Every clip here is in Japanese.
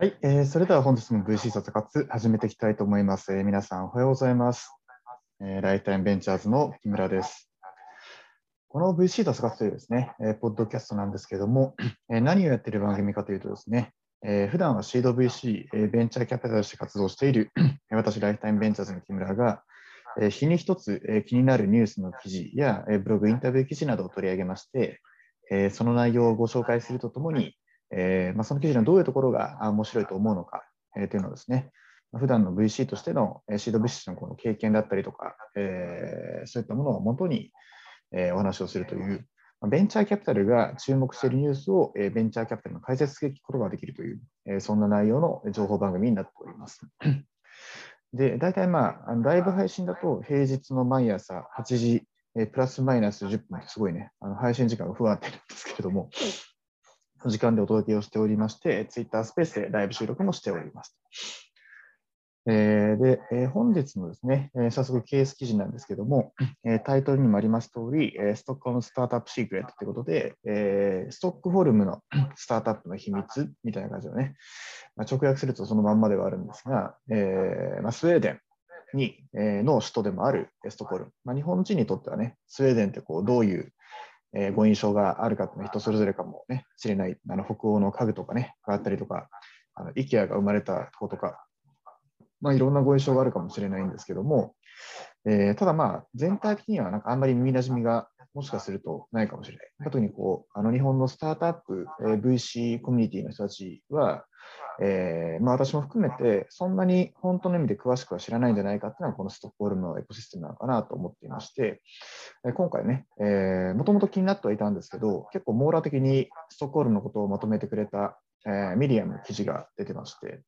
はい、えー、それでは本日も VC 卒活始めていきたいと思います。えー、皆さんおはようございます。えー、ライタイムベンチャーズの木村です。この VC 卒活というですね、えー、ポッドキャストなんですけれども、えー、何をやっている番組かというとですね、えー、普段はシード VC、えー、ベンチャーキャピタルとして活動している私、ライフタイムベンチャーズの木村が、えー、日に一つ、えー、気になるニュースの記事や、えー、ブログ、インタビュー記事などを取り上げまして、えー、その内容をご紹介するとともに、えーまあ、その記事のどういうところが面白いと思うのか、えー、というのをですね、普段の VC としてのシード VC のこの経験だったりとか、えー、そういったものをもとに、えー、お話をするという、ベンチャーキャピタルが注目しているニュースを、えー、ベンチャーキャピタルの解説することができるという、えー、そんな内容の情報番組になっております。で、大体まあ、ライブ配信だと平日の毎朝8時、えー、プラスマイナス10分ってすごいね、あの配信時間が不安定なんですけれども、時間でお届けをしておりまして、ツイッタースペースでライブ収録もしております。えー、で、えー、本日のですね、えー、早速ケース記事なんですけども、えタイトルにもあります通り、えストックホルムスタートアップシークレットということで、えストックホルムのスタートアップの秘密みたいな感じのね、まあ、直訳するとそのまんまではあるんですが、えまあ、スウェーデンに、えの首都でもあるストックホルム。まあ、日本人にとってはね、スウェーデンってこうどういうえー、ご印象があるかというのは人それぞれかもね、知れない、あの北欧の家具とかね、があったりとか、あの IKEA が生まれたとことか、まあ、いろんなご印象があるかもしれないんですけども、えー、ただまあ、全体的にはなんかあんまり耳なじみがもしかするとないかもしれない。特にこう、あの日本のスタートアップ、えー、VC コミュニティの人たちは、えーまあ、私も含めて、そんなに本当の意味で詳しくは知らないんじゃないかっていうのは、このストックホルムのエコシステムなのかなと思っていまして、え今回ね、もともと気になってはいたんですけど、結構網羅的にストックホルムのことをまとめてくれた、えー、ミリアムの記事が出てまして、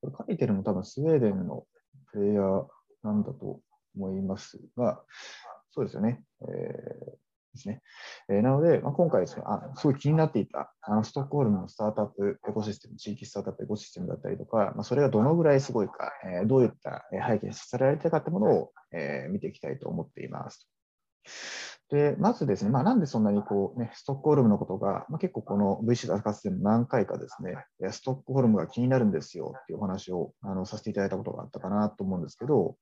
これ書いてるの多分スウェーデンのプレイヤーなんだと思いますが、そうですよね。えーですね。えー、なので、まあ、今回ですねあ、すごい気になっていたあのストックホルムのスタートアップエコシステム、地域スタートアップエコシステムだったりとか、まあ、それがどのぐらいすごいか、えー、どういった背景にさせられているかというものを、えー、見ていきたいと思っています。で、まずですね、まあ、なんでそんなにこう、ね、ストックホルムのことが、まあ、結構この VC 脱活でも何回かですね、ストックホルムが気になるんですよっていうお話をあのさせていただいたことがあったかなと思うんですけど、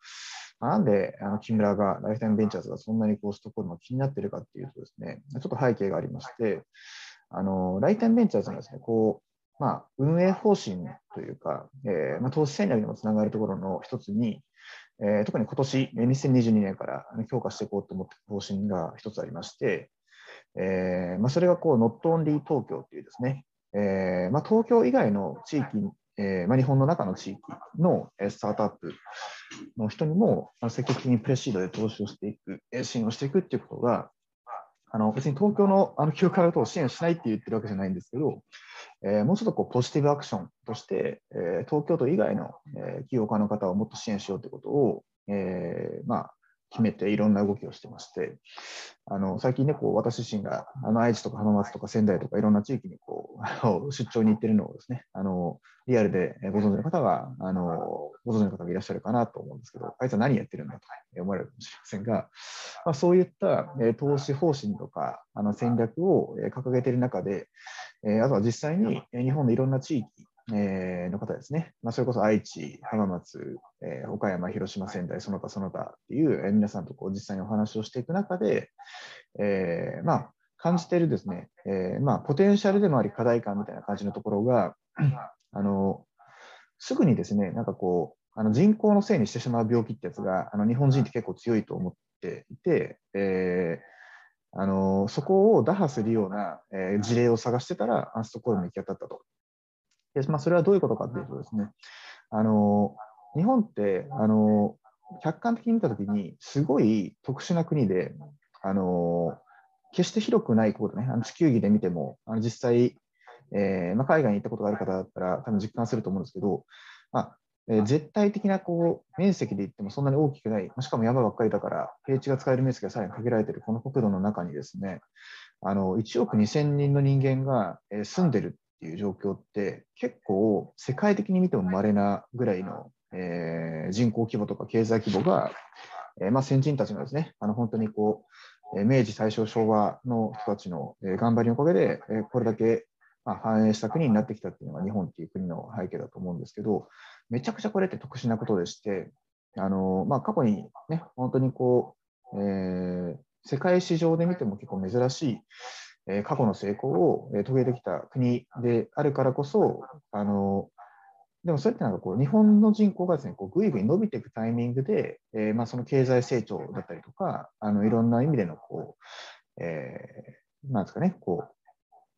なんであの木村が、ライフタイムベンチャーズがそんなにこうストックホルムが気になっているかっていうとですね、ちょっと背景がありまして、あのライフタイムベンチャーズのですね、こう、まあ、運営方針というか、えーまあ、投資戦略にもつながるところの一つに、えー、特に今年、2022年から強化していこうと思っている方針が一つありまして、えーまあ、それがこう、Not Only 東京っていうですね、えーまあ、東京以外の地域、えーまあ、日本の中の地域のスタートアップの人にも積極的にプレシードで投資をしていく、支援をしていくっていうことが、あの別に東京のあの企業からと支援しないって言ってるわけじゃないんですけど、えー、もうちょっとこうポジティブアクションとして、えー、東京都以外の、えー、起業家の方をもっと支援しようということを、えーまあ、決めていろんな動きをしてまして、あの最近ね、こう私自身があの愛知とか浜松とか仙台とかいろんな地域にこう出張に行ってるのをですね、あのリアルでご存知の方はあのご存知の方がいらっしゃるかなと思うんですけど、あいつは何やってるんだと思われるかもしれませんが、まあ、そういった、え投資方針とかあの戦略を、掲げている中で、えあとは実際に日本のいろんな地域えー、の方ですね、まあ、それこそ愛知、浜松、えー、岡山、広島、仙台、その他その他っていう、えー、皆さんとこう実際にお話をしていく中で、えーまあ、感じているですね、えーまあ、ポテンシャルでもあり課題感みたいな感じのところが、あのすぐにですね、なんかこう、あの人口のせいにしてしまう病気ってやつがあの日本人って結構強いと思っていて、え、あのそこを打破するような、え、事例を探してたら、アンストコールに行き当たったと。でまあ、それはどういうことかというとですね、あの日本ってあの客観的に見たときに、すごい特殊な国で、あの決して広くないことね、あの地球儀で見ても、あの実際、えーまあ、海外に行ったことがある方だったら、多分実感すると思うんですけど、まあえー、絶対的なこう面積で言ってもそんなに大きくない、しかも山ばっかりだから、平地が使える面積がさらに限られているこの国土の中にですね、あの1億2000人の人間が住んでるっていう状況って結構世界的に見ても稀なぐらいの、えー、人口規模とか経済規模が、えー、まあ、先人たちのですねあの本当にこう明治、大正、昭和の人たちの頑張りのおかげでこれだけまあ、反映した国になってきたっていうのが日本っていう国の背景だと思うんですけど、めちゃくちゃこれって特殊なことでして、あのまあ、過去にね、本当にこう、えー、世界史上で見ても結構珍しい、え、過去の成功を、え、遂げてきた国であるからこそ、あのでもそれってなんかこう日本の人口がですねこうぐいぐい伸びていくタイミングで、えーまあ、その経済成長だったりとか、あのいろんな意味でのこう、えー、なんですかね、こう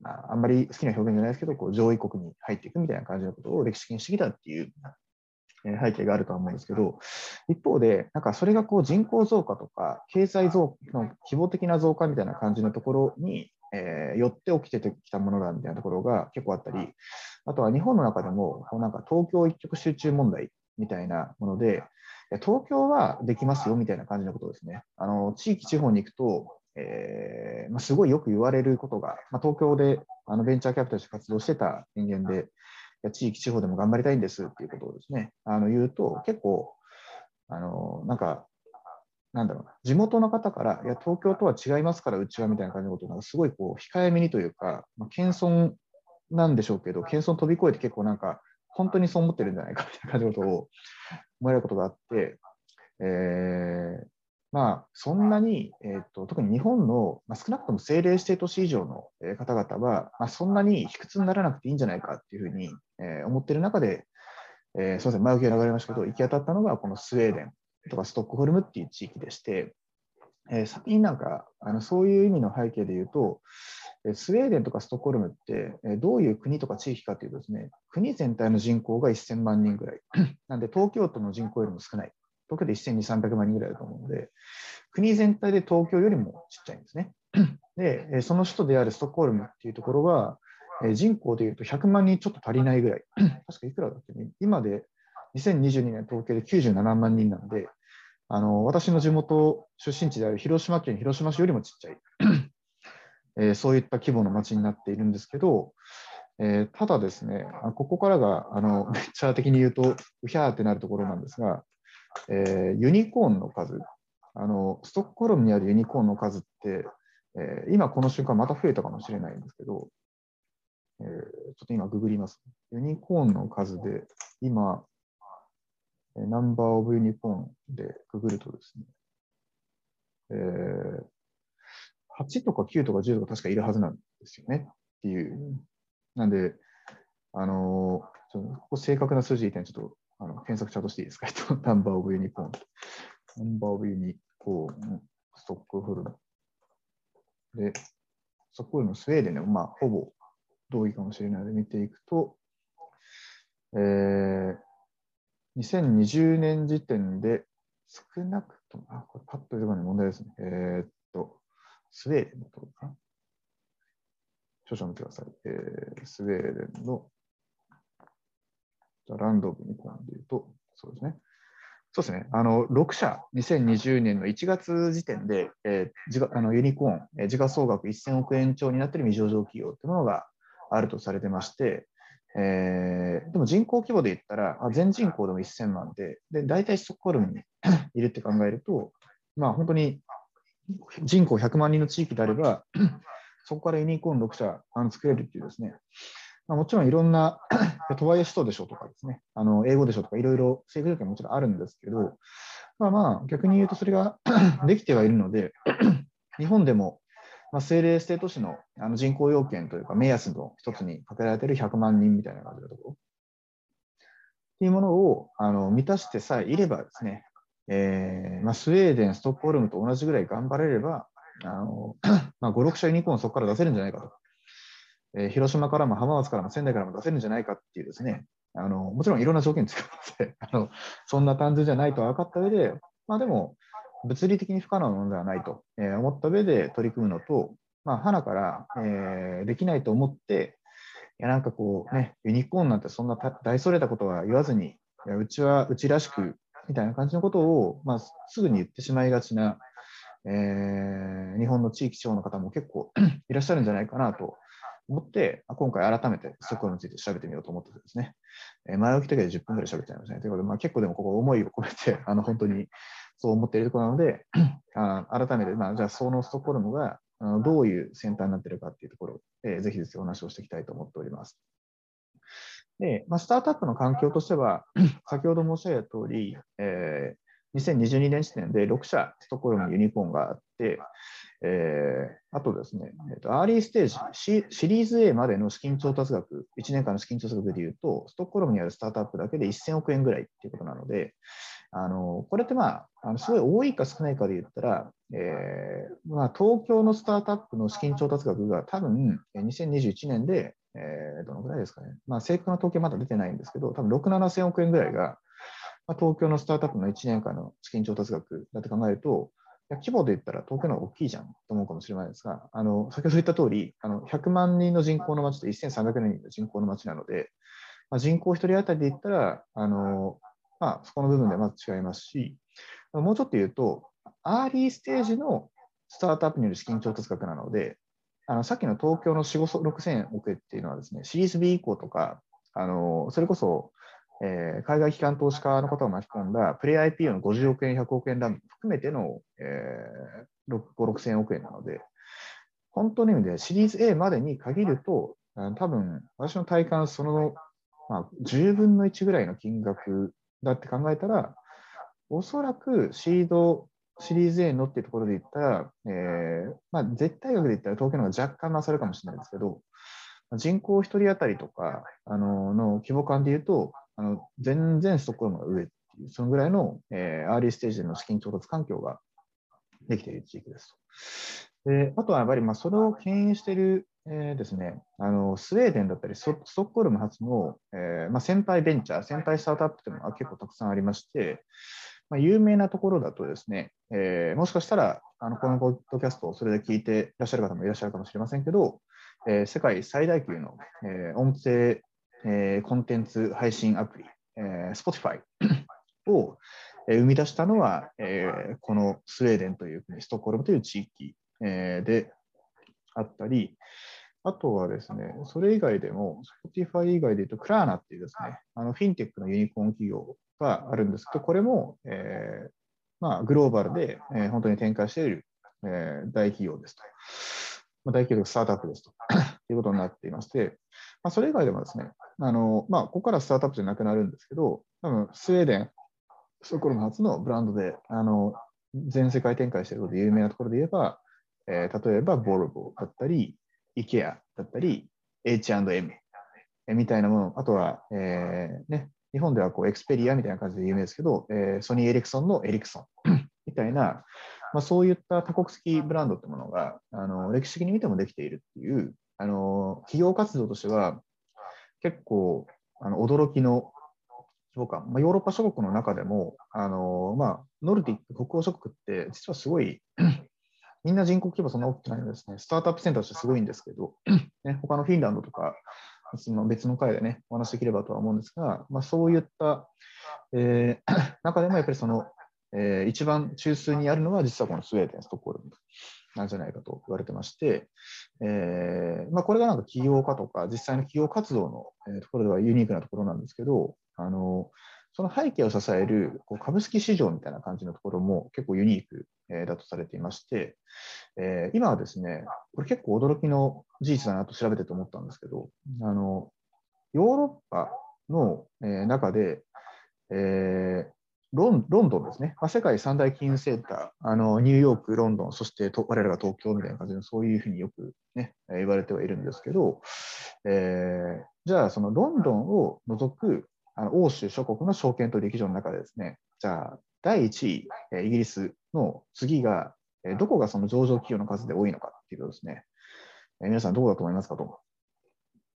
あんまり好きな表現じゃないですけど、こう上位国に入っていくみたいな感じのことを歴史的にしてきたっていう背景があるとは思うんですけど、一方で、なんかそれがこう人口増加とか、経済増の規模的な増加みたいな感じのところに、えー、よって起きてきたものだみたいなところが結構あったり、あとは日本の中でも、なんか東京一極集中問題みたいなもので、東京はできますよみたいな感じのことですね。あの地域、地方に行くと、えーまあ、すごいよく言われることが、まあ、東京であのベンチャーキャピタルとして活動してた人間で、地域、地方でも頑張りたいんですっていうことをですね、あの言うと、結構、あのなんか、なんだろうな、地元の方から、いや、東京とは違いますから、うちはみたいな感じのことを、すごいこう控えめにというか、まあ、謙遜なんでしょうけど、謙遜飛び越えて結構なんか、本当にそう思ってるんじゃないかみたいな感じのことを思えることがあって、えー、まあ、そんなに、えーと、特に日本の、まあ、少なくとも政令指定都市以上の方々は、まあ、そんなに卑屈にならなくていいんじゃないかっていうふうに、えー、思っている中で、えー、すみません、前置きが流れましたけど、行き当たったのがこのスウェーデンとかストックホルムっていう地域でして、えー、先になんかあのそういう意味の背景で言うと、スウェーデンとかストックホルムってどういう国とか地域かというとですね、国全体の人口が1000万人ぐらい。なんで東京都の人口よりも少ない。東京で1200、300万人ぐらいだと思うので、国全体で東京よりもちっちゃいんですね。で、その首都であるストックホルムっていうところは、人口でいうと100万人ちょっと足りないぐらい。確かいくらだっけね。今で2022年統計で97万人なんで、あの私の地元出身地である広島県広島市よりもちっちゃい、えー、そういった規模の町になっているんですけど、えー、ただですね、ここからがあのベンチャー的に言うと、うひゃーってなるところなんですが、えー、ユニコーンの数あの、ストックホルムにあるユニコーンの数って、えー、今この瞬間また増えたかもしれないんですけど、えー、ちょっと今ググります。ユニコーンの数で、今、ナンバーオブユニコーンでググるとですね、えー、8とか9とか10とか確かいるはずなんですよねっていう。なんで、あのー、ちょここ正確な数字言ちょっとあの検索チャートしていいですか？ナンバーオブユニコーン。ナンバーオブユニコーン、ストックホルム。で、ストックホルム、スウェーデンでもまあほぼ同意かもしれないので見ていくと、えー、2020年時点で少なくとも、あ、これパッと出てこない問題ですね。えー、っと、スウェーデンのところかな。少々見てください。えー、スウェーデンの、じゃランド部にコンで言うと、そうですね。そうですね。あの、6社、2020年の1月時点で、えー、あのユニコーン、えー、時価総額1000億円超になっている未上場企業というものがあるとされてまして、えー、でも人口規模で言ったら、全人口でも1000万で、で大体ストックホルムにいるって考えると、まあ、本当に人口100万人の地域であれば、そこからユニコーン6社あの作れるっていうですね、まあ、もちろんいろんな、とはいえ首都でしょうとかですね、あの英語でしょとかいろいろ政府条件ももちろんあるんですけど、まあまあ逆に言うとそれが できてはいるので、日本でも、まあ、政令指定都市のあの人口要件というか目安の一つにかけられている100万人みたいな感じのところ。っていうものをあの満たしてさえいればですね、えーまあ、スウェーデン、ストックホルムと同じぐらい頑張れれば、あの まあ、5、6社ユニコーンそこから出せるんじゃないかと。えー、広島からも浜松からも仙台からも出せるんじゃないかっていうですね、あのもちろんいろんな条件使ってあの、そんな単純じゃないと分かった上で、まあ、でも、物理的に不可能なものではないと、思った上で取り組むのと、まあ、花から、えー、できないと思って、いやなんかこうね、ユニコーンなんてそんな大それたことは言わずに、いやうちはうちらしくみたいな感じのことを、まあ、すぐに言ってしまいがちな、えー、日本の地域地方の方も結構 いらっしゃるんじゃないかなと思って、今回改めてストックについて調べてみようと思ってですね、え前置きだけで10分ぐらい喋っちゃいましたね。ということで、まあ、結構でもここ思いを込めて、あの本当にそう思っているところなので、あ改めて、まあ、じゃあそのストックホルムがどういう先端になっているかっていうところを、えー、ぜひぜひお話をしていきたいと思っております。で、まあ、スタートアップの環境としては、先ほど申し上げた通り、えー、2022年時点で6社、ストックホルムにユニコーンがあって、えー、あとですね、えーと、アーリーステージシ、シリーズ A までの資金調達額、1年間の資金調達額でいうと、ストックホルムにあるスタートアップだけで1000億円ぐらいっていうことなので、あのこれってまあ、あのすごい多いか少ないかで言ったら、えーまあ、東京のスタートアップの資金調達額が多分2021年で、えー、どのぐらいですかね、まあ、正確な統計まだ出てないんですけど、多分6、7000億円ぐらいが、まあ、東京のスタートアップの1年間の資金調達額だって考えると、規模で言ったら東京の方が大きいじゃんと思うかもしれないですが、あの先ほど言った通り、あの100万人の人口の町と1300人の人口の町なので、まあ、人口1人当たりで言ったら、あのまあ、そこの部分でまず違いますし、もうちょっと言うと、アーリーステージのスタートアップによる資金調達額なので、あのさっきの東京の4、5、6000億円っていうのはですね、シリーズ B 以降とか、あのそれこそえー、海外機関投資家の方を巻き込んだプレイ IPO の50億円、100億円ラン含めての、えー、5、6000億円なので、本当の意味でシリーズ A までに限ると、多分私の体感その、まあ、10分の1ぐらいの金額だって考えたら、おそらくシードシリーズ A のっていうところで言ったら、えーまあ、絶対額で言ったら東京の方が若干勝るかもしれないですけど、人口1人当たりとかあのの規模感で言うと、あの全然ストックホルムが上っていう、そのぐらいの、えー、アーリーステージでの資金調達環境ができている地域ですと。であとはやっぱりまあそれを牽引している、えー、ですね、あのスウェーデンだったりストックホルム発の、えーまあ、先輩ベンチャー、先輩スタートアップというのが結構たくさんありまして、まあ、有名なところだとですね、えー、もしかしたらあのこのポッドキャストをそれで聞いていらっしゃる方もいらっしゃるかもしれませんけど、えー、世界最大級の、えー、音声えー、コンテンツ配信アプリ、えー、Spotify を、えー、生み出したのは、えー、このスウェーデンという国、ストックホルムという地域、えー、であったり、あとはですね、それ以外でも、Spotify 以外で言うと、クラーナっていうですね、あのフィンテックのユニコーン企業があるんですけど、これも、えーまあ、グローバルで、えー、本当に展開している、えー、大企業ですと。まあ、大企業スタートアップですと。いうことになっていまして、まあ、それ以外でもですね、あのまあ、ここからスタートアップじゃなくなるんですけど、多分スウェーデン、ストックホルム初のブランドであの全世界展開していることで有名なところで言えば、えー、例えばボルボだったり、IKEA だったり、H&M みたいなもの、あとは、えーね、日本ではこうエクスペリアみたいな感じで有名ですけど、えー、ソニー・エリクソンのエリクソンみたいな、まあ、そういった多国籍ブランドってものがあの歴史的に見てもできているっていうあの企業活動としては結構あの驚きの規模感、まあ、ヨーロッパ諸国の中でもあの、まあ、ノルディック、北欧諸国って実はすごいみんな人口規模そんな大きくないのですね、スタートアップセンターとしてすごいんですけど、ね、他のフィンランドとか、その別の回でね、お話できればとは思うんですが、まあ、そういった、えー、中でもやっぱりその、えー、一番中枢にあるのは実はこのスウェーデン、ストックホルムなんじゃないかと言われてまして、えーまあ、これがなんか起業家とか、実際の企業活動の、えところではユニークなところなんですけど、あのその背景を支えるこう株式市場みたいな感じのところも結構ユニーク、えだとされていまして、え、今はですね、これ結構驚きの事実だなと調べてと思ったんですけど、あのヨーロッパの、え中で、え、ロンロンドンですね、ま、世界三大金融センター、あのニューヨーク、ロンドン、そして我らが東京みたいな感じで、そういうふうによく、ね、言われてはいるんですけど、えー、じゃあ、そのロンドンを除くあの欧州諸国の証券取引所の中でですね、じゃあ、第1位、イギリスの次が、どこがその上場企業の数で多いのかっていうとですね、皆さんどこだと思いますかと。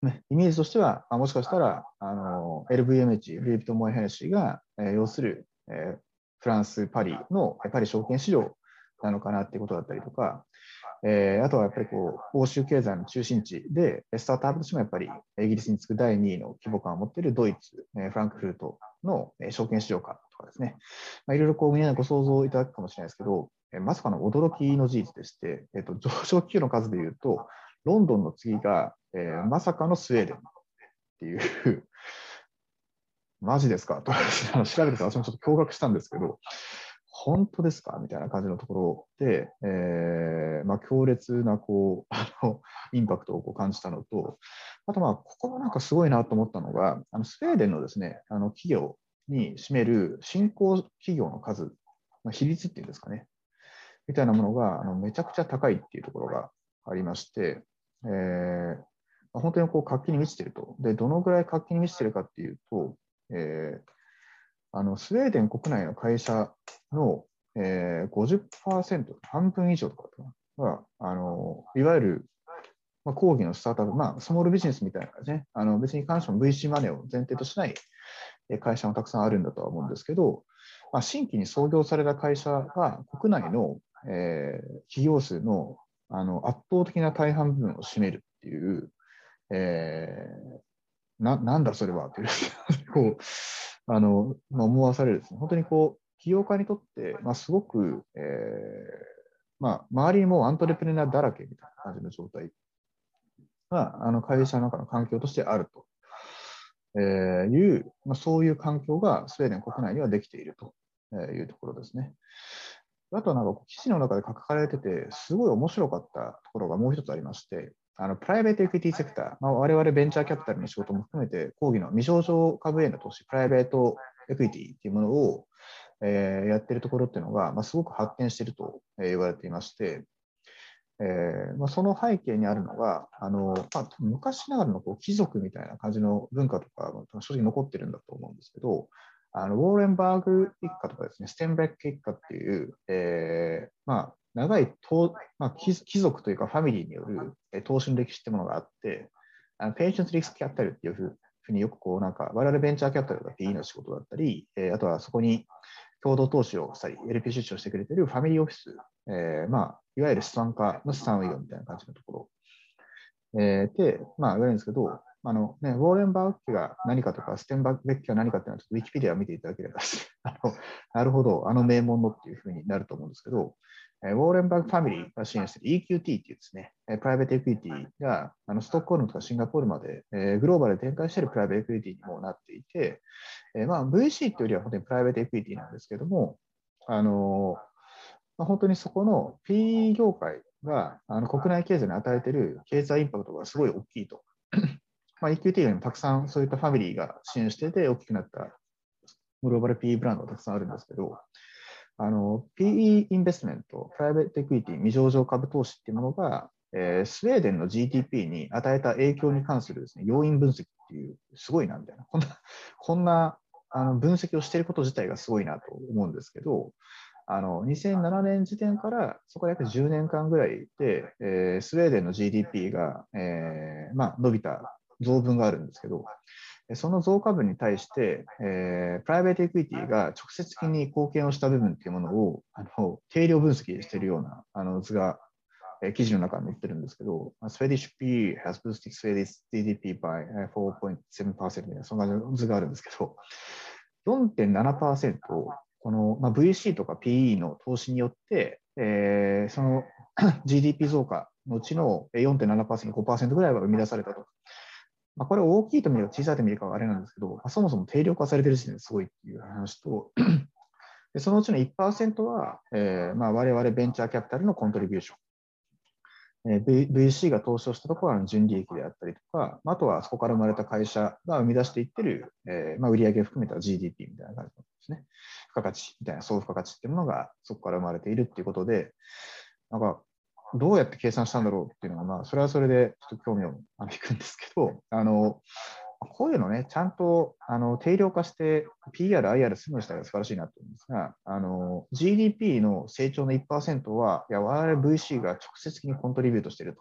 ね、イメージとしては、もしかしたら、あの LVMH、ルイ・ヴィトン・モエ・ヘネシーが、え、要するえフランス・パリのパリ証券市場なのかなっていうことだったりとか、えー、あとはやっぱりこう欧州経済の中心地で、スタートアップとしてもやっぱりイギリスに次ぐ第2位の規模感を持っているドイツ、えー、フランクフルトの証券市場かとかですね、まあ、いろいろこう皆さんご想像いただくかもしれないですけど、えー、まさかの驚きの事実でして、えーと、上昇企業の数でいうと、ロンドンの次が、えー、まさかのスウェーデンっていう マジですか？と調べて私もちょっと驚愕したんですけど、本当ですか？みたいな感じのところで、えーまあ、強烈なこう あのインパクトをこう感じたのと、あと、まあ、ここもなんかすごいなと思ったのが、あのスウェーデンのですねあの企業に占める新興企業の数、まあ、比率っていうんですかね、みたいなものがあのめちゃくちゃ高いっていうところがありまして、えー、本当にこう活気に満ちてると。で、どのぐらい活気に満ちてるかっていうと、えー、あのスウェーデン国内の会社の、えー、50%、半分以上とかは、あのいわゆる、まあ、講義のスタートアップ、まあ、スモールビジネスみたいな感じね、あの別に関しても VC マネーを前提としない会社もたくさんあるんだとは思うんですけど、まあ、新規に創業された会社は国内の、えー、企業数のあの圧倒的な大半部分を占めるっていう、えー、ななんだそれはっていうこうあの、まあ、思わされるですね。本当にこう、起業家にとって、まあ、すごく、えーまあ、周りにもアントレプレナーだらけみたいな感じの状態が、あの会社の中の環境としてあると、えー、いう、まあ、そういう環境がスウェーデン国内にはできているというところですね。あとはなんか記事の中で書かれてて、すごい面白かったところがもう一つありまして、あのプライベートエクイティセクター、まあ、我々ベンチャーキャピタルの仕事も含めて、講義の未上場株への投資、プライベートエクイティっていうものを、えー、やってるところっていうのが、まあ、すごく発展していると言われていまして、えーまあ、その背景にあるのが、あのまあ、昔ながらのこう貴族みたいな感じの文化とか、正直残ってるんだと思うんですけど、あのウォーレンバーグ一家とかですね、ステンベック一家っていう、えーまあ、長いと、まあ、貴族というかファミリーによる投資の歴史ってものがあって、あのペンションズリスクキャピタルっていうふうによくこうなんか、我々ベンチャーキャピタルが PE の仕事だったり、えー、あとはそこに共同投資をしたり、LP 出資をしてくれているファミリーオフィス、えー、まあ、いわゆる資産家の資産運用みたいな感じのところ、えー、で、まあ、言われるんですけど、あのね、ウォーレンバーグが何かとか、ステンベックが何かっていうのは、ちょっとウィキペディアを見ていただければあの、なるほど、あの名門のっていうふうになると思うんですけど、ウォーレンバーグファミリーが支援している EQT っていうですね、プライベートエクイティがあのストックホルムとかシンガポールまで、えグローバルで展開しているプライベートエクイティにもなっていて、えまあ、VC というよりは本当にプライベートエクイティなんですけども、あのまあ、本当にそこの PE 業界があの国内経済に与えている経済インパクトがすごい大きいと。まあ、EQT にもたくさんそういったファミリーが支援していて大きくなったグローバル PE ブランドがたくさんあるんですけど、あの PE インベストメント、プライベートエクイティ、未上場株投資っていうものが、えー、スウェーデンの GDP に与えた影響に関するです、ね、要因分析っていう、すごいなみたいな、こんなこんなあの分析をしていること自体がすごいなと思うんですけど、あの2007年時点からそこ約10年間ぐらいで、えー、スウェーデンの GDP が、えーまあ、伸びた増分があるんですけど、その増加分に対して、えー、プライベートエクイティが直接的に貢献をした部分というものをあの定量分析しているようなあの図が、えー、記事の中に載ってるんですけど、Swedish P has boosted Swedish GDP by 4.7%みたいな、そんな図があるんですけど、4.7%この、まあ、VC とか PE の投資によって、えー、その GDP 増加のうちの4.7%、5%ぐらいは生み出されたと。まあ、これ大きいと見るか小さいと見るかはあれなんですけど、まあ、そもそも定量化されてる時点ですごいっていう話と、でそのうちの1%は、えーまあ、我々ベンチャーキャピタルのコントリビューション。えー、v、VC が投資をしたところは純利益であったりとか、あとはそこから生まれた会社が生み出していってる、えーまあ、売上を含めた GDP みたいな感じですね。付加価値みたいな総付加価値っていうものがそこから生まれているっていうことで、なんかどうやって計算したんだろうっていうのが、まあ、それはそれでちょっと興味を引くんですけど、あの、こういうのね、ちゃんとあの定量化して PR、IR すぐしたら素晴らしいなと思うんですが、あの GDP の成長の1%は、いや、我々 VC が直接的にコントリビュートしていると。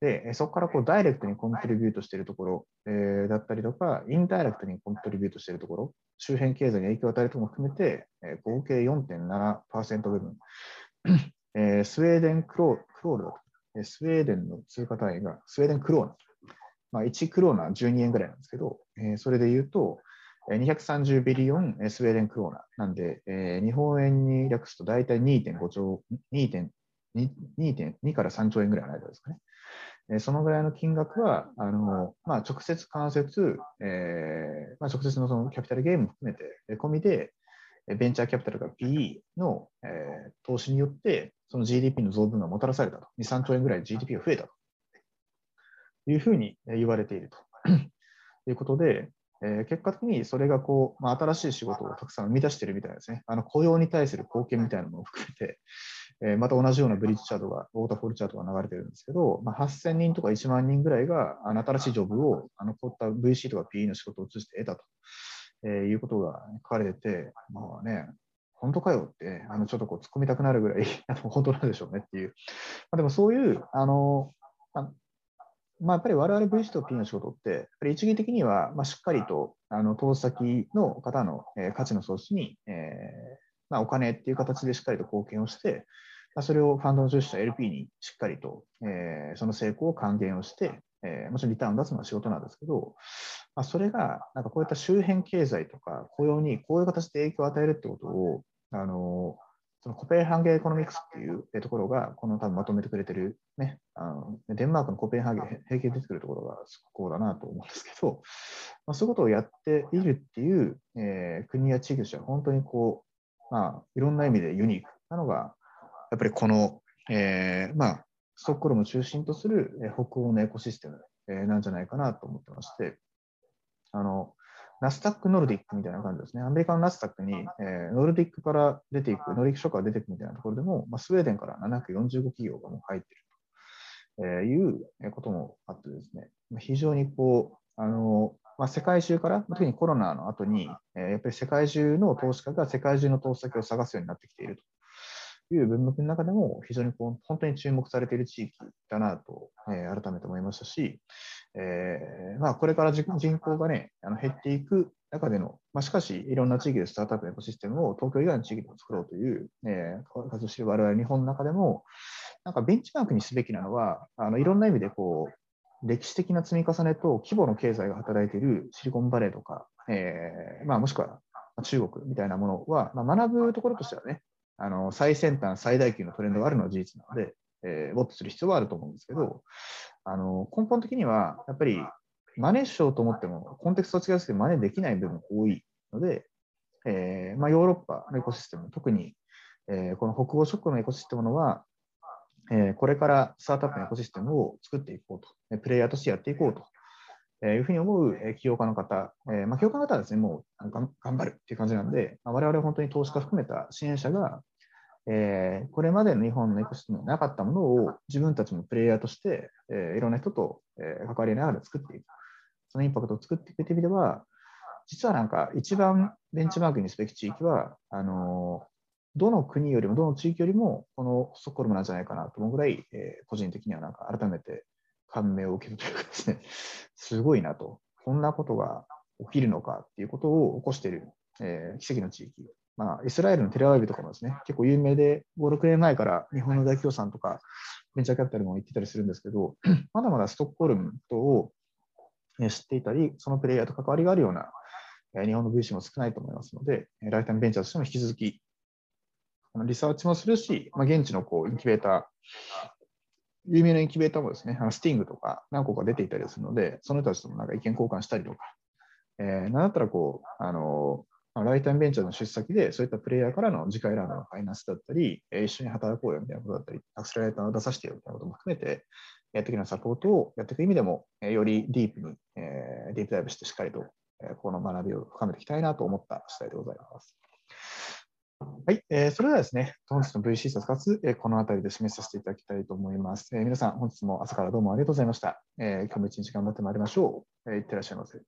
で、そこからこうダイレクトにコントリビュートしているところ、えー、だったりとか、インダイレクトにコントリビュートしているところ、周辺経済に影響を与えるところも含めて、えー、合計4.7%部分。えー、スウェーデンクロクロールだと、スウェーデンの通貨単位がスウェーデンクローナ。まあ、1クローナ12円ぐらいなんですけど、えー、それで言うと、230ビリオンスウェーデンクローナなんで、えー、日本円に略すと大体2.5兆、2.2から3兆円ぐらいの間ですかね。えー、そのぐらいの金額は、あのまあ、直接間接、えーまあ、直接のそのキャピタルゲームも含めて、込みで、ベンチャーキャピタルが PE の、えー、投資によって、その GDP の増分がもたらされたと。2、3兆円ぐらい GDP が増えたというふうに言われていると いうことで、えー、結果的にそれがこう、まあ、新しい仕事をたくさん生み出しているみたいですね。あの雇用に対する貢献みたいなものも含めて、えー、また同じようなブリッジチャートが、ウォーターフォールチャートが流れてるんですけど、まあ、8000人とか1万人ぐらいがあの新しいジョブをあのこういった VC とか PE の仕事を通じて得たと、えー、いうことが書かれてて、まあね、本当かよって、あのちょっとこう突っ込みたくなるぐらい 本当なんでしょうねっていう。まあ、でもそういう、あの、まあ、やっぱり我々 VC と P の仕事って、やっぱり一義的には、まあ、しっかりとあの投資先の方の、えー、価値の創出に、えーまあ、お金っていう形でしっかりと貢献をして、まあ、それをファンドの出資者 LP にしっかりと、えー、その成功を還元をして、えー、もちろんリターンを出すのは仕事なんですけど、まあ、それがなんかこういった周辺経済とか雇用にこういう形で影響を与えるってことを、あのそのコペンハーゲンエコノミクスっていうところが、この多分まとめてくれてる、ね、あのデンマークのコペンハーゲン平均出てくるところがすごくこうだなと思うんですけど、まあ、そういうことをやっているっていう、えー、国や地域としては本当にこう、まあ、いろんな意味でユニークなのが、やっぱりこの、えー、まあ、ストックホルムを中心とする北欧のエコシステムなんじゃないかなと思ってまして、あの、ナスダックノルディックみたいな感じですね。アメリカのナスダックに、えー、ノルディックから出ていく、ノルディック諸から出ていくみたいなところでも、まあ、スウェーデンから745企業がもう入っていると。いうこともあってですね、非常にこう、あの、まあ、世界中から、特にコロナの後に、えー、やっぱり世界中の投資家が世界中の投資先を探すようになってきているという文脈の中でも、非常にこう本当に注目されている地域だなと、えー、改めて思いましたし、えーまあ、これから人口が、ね、あの減っていく中での、まあ、しかし、いろんな地域でスタートアップのエコシステムを東京以外の地域でも作ろうという、えー、活動している我々日本の中でも、なんかベンチマークにすべきなのは、あのいろんな意味でこう歴史的な積み重ねと規模の経済が働いているシリコンバレーとか、えーまあ、もしくは中国みたいなものは、まあ、学ぶところとしてはね、あの最先端、最大級のトレンドがあるのは事実なので、えー、ウォットする必要はあると思うんですけど、あの根本的にはやっぱり真似しようと思っても、コンテクストを違いすぎて真似できない部分が多いので、えーまあ、ヨーロッパのエコシステム、特に、えー、この北欧諸国のエコシステムのは、えー、これからスタートアップのエコシステムを作っていこうと、プレイヤーとしてやっていこうというふうに思う起業家の方、えーまあ、起業家の方はですね、もう頑張るっていう感じなんで、まあ、我々は本当に投資家含めた支援者が、えー、これまでの日本のエコシステムになかったものを自分たちのプレイヤーとして、えー、いろんな人と、えー、関わりながら作っていく。そのインパクトを作っていくという意味では、実はなんか一番ベンチマークにすべき地域は、あのどの国よりも、どの地域よりも、このストックホルムなんじゃないかなと思うぐらい、えー、個人的にはなんか改めて感銘を受けるというかですね、すごいなと、こんなことが起きるのかっていうことを起こしている、えー、奇跡の地域。まあ、イスラエルのテレアビとかもですね、結構有名で、5、6年前から日本の大企業さんとか、ベンチャーキャピタルも言ってたりするんですけど、まだまだストックホルムとを知っていたり、そのプレイヤーと関わりがあるような日本の VC も少ないと思いますので、ライタイムベンチャーとしても引き続き、リサーチもするし、まあ、現地のこうインキュベーター、有名なインキュベーターもですね、あのスティングとか何個か出ていたりするので、その人たちともなんか意見交換したりとか、えー、なんだったらこう、あのライタイムベンチャーの出先で、そういったプレイヤーからの次回ラウンドのファイナンスだったり、一緒に働こうよみたいなことだったり、アクセラレーターを出させてよみたいなことも含めて、やっていくようなサポートをやっていく意味でも、よりディープに、ディープダイブしてしっかりと、この学びを深めていきたいなと思った次第でございます。はい、えー、それではですね、本日の VC 冊活、えー、この辺りで締めさせていただきたいと思います。えー、皆さん、本日も朝からどうもありがとうございました。えー、今日も一日頑張ってまいりましょう。えー、いってらっしゃいませ。